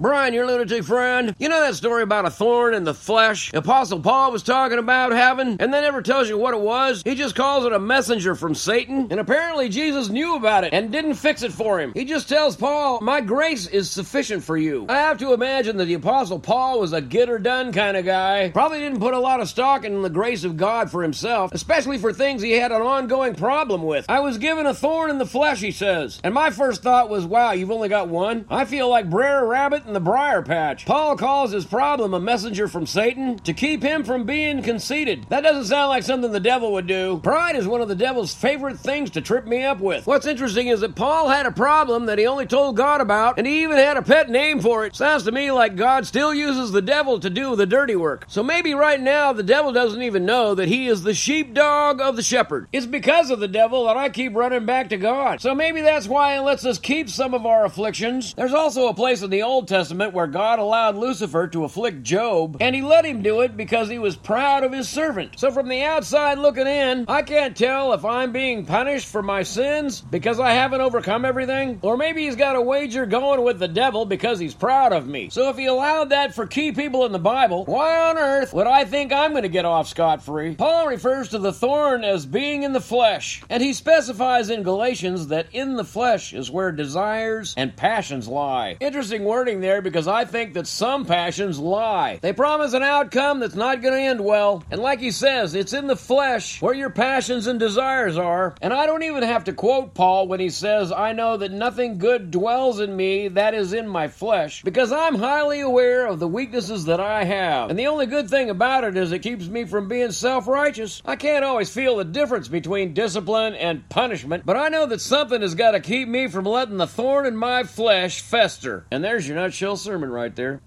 Brian, your lunatic friend. You know that story about a thorn in the flesh Apostle Paul was talking about having, and then never tells you what it was? He just calls it a messenger from Satan, and apparently Jesus knew about it and didn't fix it for him. He just tells Paul, My grace is sufficient for you. I have to imagine that the Apostle Paul was a get or done kind of guy. Probably didn't put a lot of stock in the grace of God for himself, especially for things he had an ongoing problem with. I was given a thorn in the flesh, he says. And my first thought was, Wow, you've only got one? I feel like Brer Rabbit in the briar patch. Paul calls his problem a messenger from Satan to keep him from being conceited. That doesn't sound like something the devil would do. Pride is one of the devil's favorite things to trip me up with. What's interesting is that Paul had a problem that he only told God about, and he even had a pet name for it. Sounds to me like God still uses the devil to do the dirty work. So maybe right now the devil doesn't even know that he is the sheepdog of the shepherd. It's because of the devil that I keep running back to God. So maybe that's why he lets us keep some of our afflictions. There's also a place in the Old Testament where God allowed Lucifer to afflict Job, and he let him do it because he was proud of his servant. So from the outside looking in, I can't tell if I'm being punished for my sins because I haven't overcome everything, or maybe he's got a wager going with the devil because he's proud of me. So if he allowed that for key people in the Bible, why on earth would I think I'm going to get off scot free? Paul refers to the thorn as being in the flesh, and he specifies in Galatians that in the flesh is where desires and passions lie. Interesting wording there because I think that some passions lie. They promise an outcome that's not going to end well. And like he says, it's in the flesh where your passions and desires are. And I don't even have to quote Paul when he says, I know that nothing good dwells in me that is in my flesh, because I'm highly aware of the weaknesses that I have. And the only good thing about it is it keeps me from being self righteous. I can't always feel the difference between discipline and punishment, but I know that something has got to keep me from letting the thorn in my flesh fester. And there's your nutshell sermon right there.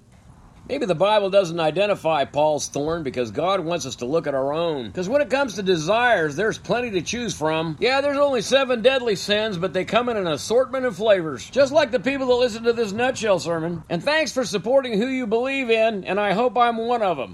Maybe the Bible doesn't identify Paul's thorn because God wants us to look at our own. Because when it comes to desires, there's plenty to choose from. Yeah, there's only seven deadly sins, but they come in an assortment of flavors. Just like the people that listen to this nutshell sermon. And thanks for supporting who you believe in, and I hope I'm one of them.